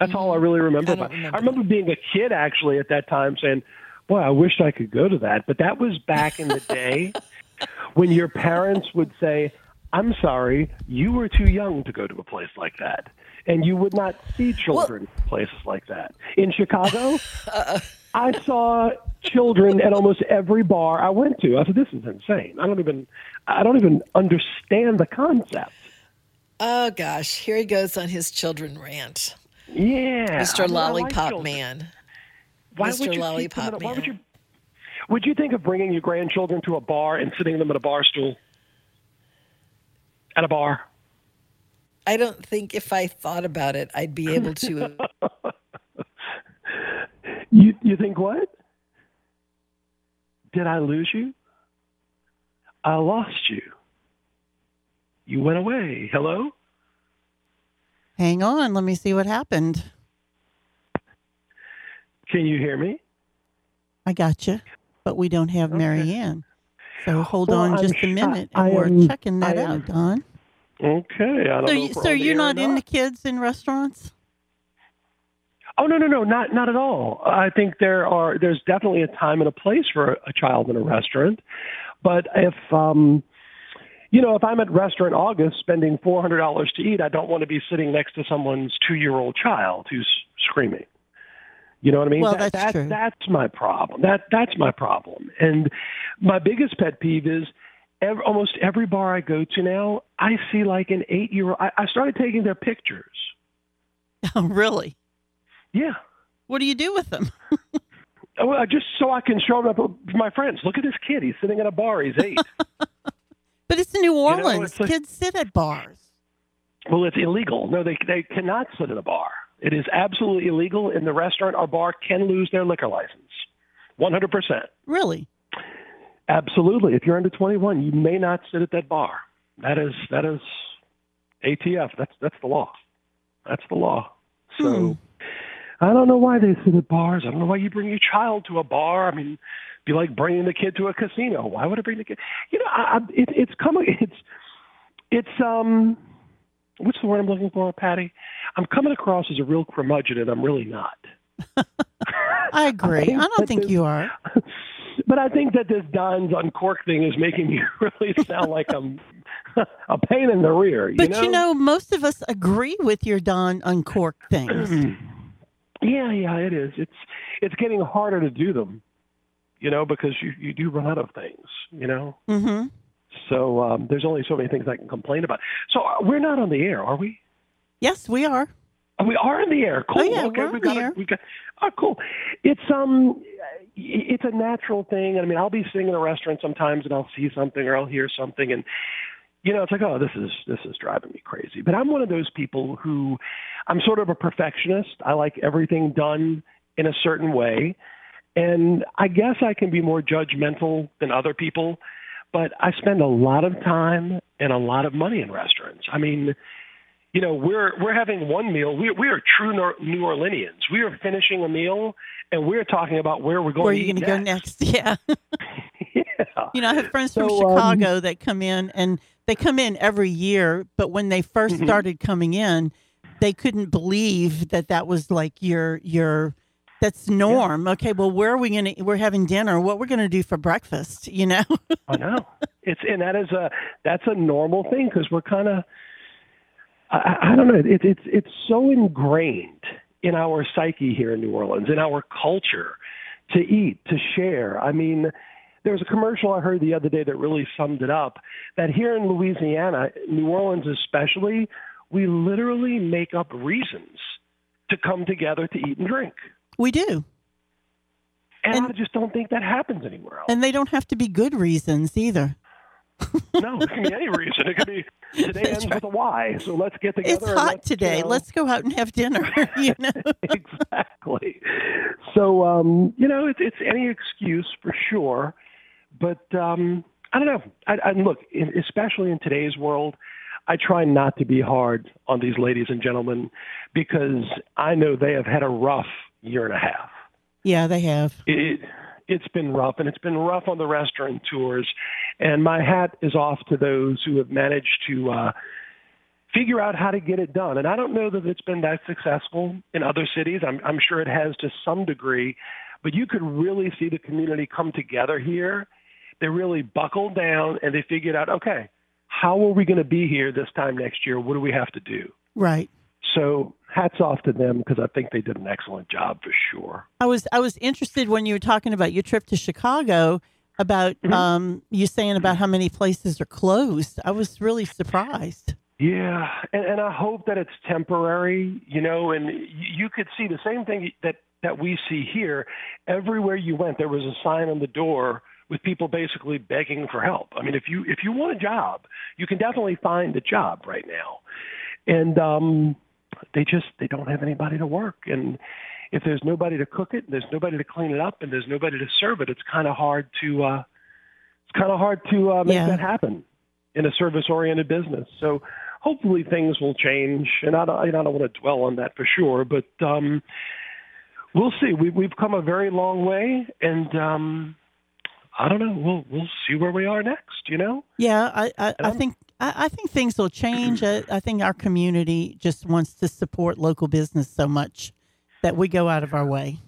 that's all I mm-hmm. really remember. I about- remember I remember being a kid actually at that time saying, "Boy, I wished I could go to that." But that was back in the day when your parents would say, "I'm sorry, you were too young to go to a place like that." And you would not see children in places like that. In Chicago, uh-uh. I saw children at almost every bar I went to. I said, "This is insane. I don't even, I don't even understand the concept." Oh gosh, here he goes on his children rant. Yeah, Mr. I like Lollipop children. Man. Why Mr. would Lollipop a- Why would you? Would you think of bringing your grandchildren to a bar and sitting them at a bar stool? At a bar. I don't think if I thought about it, I'd be able to. You you think what? Did I lose you? I lost you. You went away. Hello? Hang on. Let me see what happened. Can you hear me? I got you, but we don't have Mary Ann. So hold Well, on I'm just a sh- minute, I and we're am- checking that I am- out, Don. Okay. I don't So, you, so you're or not into kids in restaurants? Oh no no no not not at all. I think there are there's definitely a time and a place for a child in a restaurant, but if um you know, if I'm at Restaurant August spending four hundred dollars to eat, I don't want to be sitting next to someone's two year old child who's screaming. You know what I mean? Well, That- that's that- true. That's my problem. That that's my problem. And my biggest pet peeve is ev almost every bar I go to now, I see like an eight year old. I, I started taking their pictures. Oh, really? Yeah. What do you do with them? Oh, uh, just so I can show them my friends. Look at this kid. He's sitting at a bar. He's eight. But it's New know, Orleans. it's like- Kids sit at bars. well, it's illegal. No, they they cannot sit at a bar. It is absolutely illegal, in the restaurant or bar can lose their liquor license. One hundred percent. Really? Absolutely. If you're under 21, you may not sit at that bar. That is that is ATF. That's that's the law. That's the law. So I don't know why they sit at bars. I don't know why you bring your child to a bar. I mean, it'd be like bringing the kid to a casino. Why would I bring the kid? You know, I, I, it, it's coming. It's it's um, what's the word I'm looking for, Patty? I'm coming across as a real curmudgeon, and I'm really not. I agree. I don't think you are. But I think that this Don's Uncork thing is making me really sound like I'm a pain in the rear. You But know? you know, most of us agree with your Don Uncork things. yeah, yeah, it is. It's it's getting harder to do them, you know, because you you do run out of things, you know. mm-hmm. So um, there's only so many things I can complain about. So uh, we're not on the air, are we? Yes, we are. We are in the air. Cool. Oh, yeah, okay, we're we got it. air. We got. Oh, cool. It's um, it's a natural thing. I mean, I'll be sitting in a restaurant sometimes, and I'll see something or I'll hear something, and you know, it's like, oh, this is this is driving me crazy. But I'm one of those people who, I'm sort of a perfectionist. I like everything done in a certain way, and I guess I can be more judgmental than other people. But I spend a lot of time and a lot of money in restaurants. I mean, you know, we're we're having one meal. We we are true Nor- New Orleanians. We are finishing a meal, and we're talking about where we're going. Where are you going to go next? Yeah. yeah You know, I have friends from So, um, Chicago that come in, and they come in every year. But when they 1st Mhm. started coming in, they couldn't believe that that was like your your that's norm. Okay, well, where are we going to? We're having dinner. What we're going to do for breakfast? You know. I know it's and that is a that's a normal thing because we're kind of I, I don't know it, it's it's so ingrained in our psyche here in New Orleans in our culture to eat to share. I mean. There was a commercial I heard the other day that really summed it up. That here in Louisiana, New Orleans especially, we literally make up reasons to come together to eat and drink. We do. And, I just don't think that happens anywhere else. And they don't have to be good reasons either. No, it can be any reason. It could be today ends with a Y. So let's get together. It's hot let's, you today. know- Let's go out and have dinner. you know. exactly. So um, you know, it's it's any excuse for sure. But um, I don't know. I, I look, in, especially in today's world, I try not to be hard on these ladies and gentlemen because I know they have had a rough year and a half. Yeah, they have. It, it's been rough, and it's been rough on the restaurant tours. And my hat is off to those who have managed to uh, figure out how to get it done. And I don't know that it's been that successful in other cities. I'm, I'm sure it has to some degree, but you could really see the community come together here. They really buckled down and they figured out, okay, how are we going to be here this time next year? What do we have to do? Right. So hats off to them because I think they did an excellent job for sure. I was I was interested when you were talking about your trip to Chicago about Mm-hmm. um, you saying about how many places are closed. I was really surprised. Yeah, and, and I hope that it's temporary, you know, and you could see the same thing that that we see here. Everywhere you went, there was a sign on the door with people basically begging for help. I mean, if you if you want a job, you can definitely find a job right now, and um, they just they don't have anybody to work, and if there's nobody to cook it, and there's nobody to clean it up, and there's nobody to serve it, it's kind of hard to uh, it's kind of hard to uh, make Yeah. that happen in a service-oriented business. So hopefully things will change, and I don't, I don't want to dwell on that for sure, but um, we'll see. We, we've come a very long way, and um, I don't know. We'll we'll see where we are next. You know. Yeah, I I, I think I, I think things will change. I, I think our community just wants to support local business so much that we go out of our way.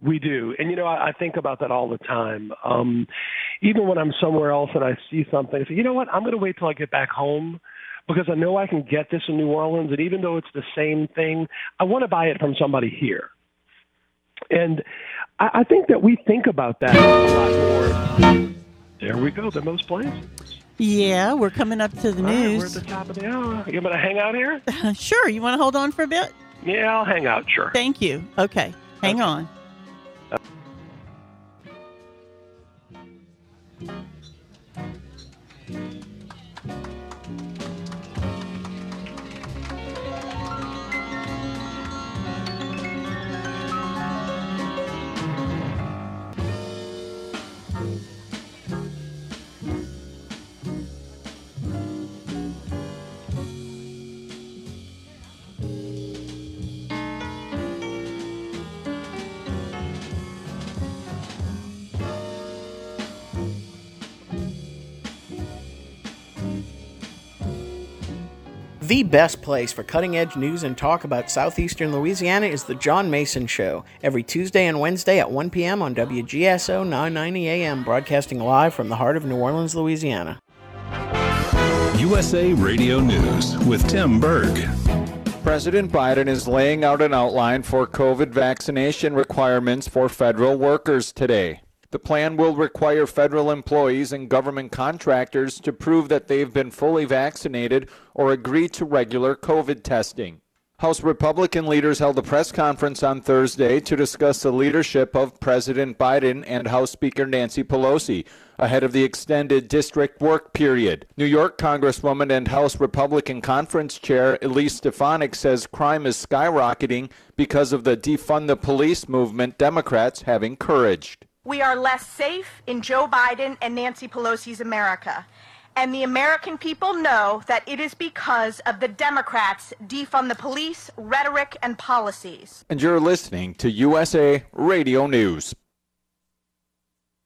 We do. And, you know, I, I think about that all the time. Um, even when I'm somewhere else and I see something, I say, you know what, I'm going to wait till I get back home because I know I can get this in New Orleans. And even though it's the same thing, I want to buy it from somebody here. And I, I think that we think about that a lot more. There we go, the most plays. Yeah, we're coming up to the All right, news. we're at the top of the hour. You going to hang out here? sure. You want to hold on for a bit? Yeah, I'll hang out, sure. Thank you. Okay. Hang on. The best place for cutting edge news and talk about southeastern Louisiana is The John Mason Show, every Tuesday and Wednesday at 1 p.m. on WGSO 990 AM, broadcasting live from the heart of New Orleans, Louisiana. USA Radio News with Tim Berg. President Biden is laying out an outline for COVID vaccination requirements for federal workers today. The plan will require federal employees and government contractors to prove that they've been fully vaccinated or agree to regular COVID testing. House Republican leaders held a press conference on Thursday to discuss the leadership of President Biden and House Speaker Nancy Pelosi ahead of the extended district work period. New York Congresswoman and House Republican Conference Chair Elise Stefanik says crime is skyrocketing because of the defund the police movement Democrats have encouraged. We are less safe in Joe Biden and Nancy Pelosi's America. And the American people know that it is because of the Democrats' defund the police rhetoric and policies. And you're listening to USA Radio News.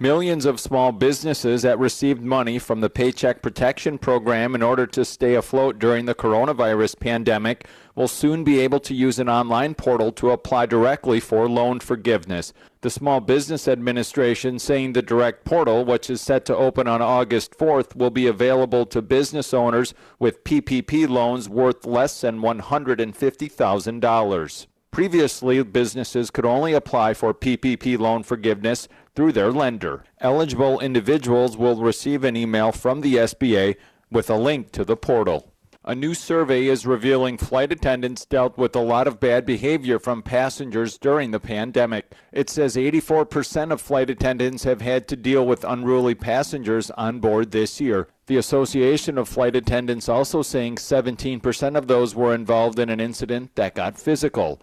Millions of small businesses that received money from the Paycheck Protection Program in order to stay afloat during the coronavirus pandemic will soon be able to use an online portal to apply directly for loan forgiveness. The Small Business Administration saying the direct portal, which is set to open on August 4th, will be available to business owners with PPP loans worth less than $150,000. Previously, businesses could only apply for PPP loan forgiveness through their lender. Eligible individuals will receive an email from the SBA with a link to the portal. A new survey is revealing flight attendants dealt with a lot of bad behavior from passengers during the pandemic. It says 84% of flight attendants have had to deal with unruly passengers on board this year. The Association of Flight Attendants also saying 17% of those were involved in an incident that got physical.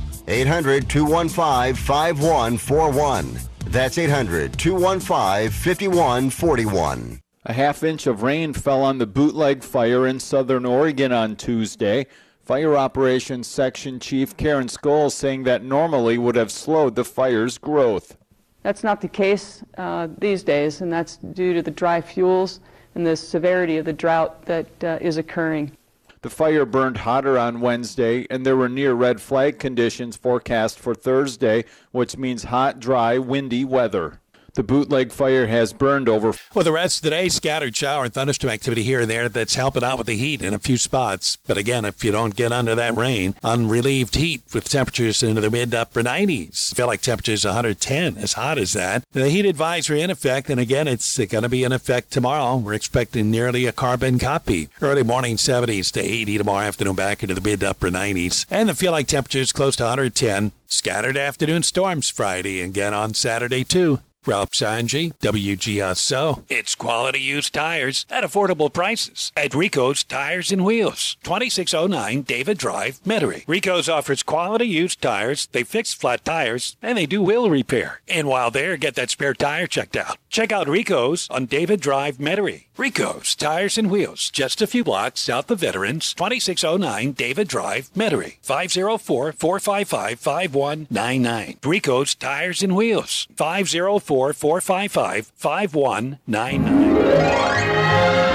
800 215 5141. That's 800 215 5141. A half inch of rain fell on the bootleg fire in southern Oregon on Tuesday. Fire Operations Section Chief Karen Scholes saying that normally would have slowed the fire's growth. That's not the case uh, these days, and that's due to the dry fuels and the severity of the drought that uh, is occurring. The fire burned hotter on Wednesday, and there were near red flag conditions forecast for Thursday, which means hot, dry, windy weather. The bootleg fire has burned over. Well, the rest of the day, scattered shower and thunderstorm activity here and there that's helping out with the heat in a few spots. But again, if you don't get under that rain, unrelieved heat with temperatures into the mid upper 90s. Feel like temperatures 110, as hot as that. The heat advisory in effect, and again, it's going to be in effect tomorrow. We're expecting nearly a carbon copy. Early morning 70s to 80 tomorrow afternoon, back into the mid upper 90s. And the feel like temperatures close to 110. Scattered afternoon storms Friday, and again on Saturday too. Ralph Sanji, WGSO. It's quality used tires at affordable prices at Rico's Tires and Wheels, 2609 David Drive, Metairie. Rico's offers quality used tires, they fix flat tires, and they do wheel repair. And while there, get that spare tire checked out. Check out Rico's on David Drive, Metairie. Rico's Tires and Wheels, just a few blocks south of Veterans, 2609 David Drive, Metairie, 504 455 5199. Rico's Tires and Wheels, 504 455 5199.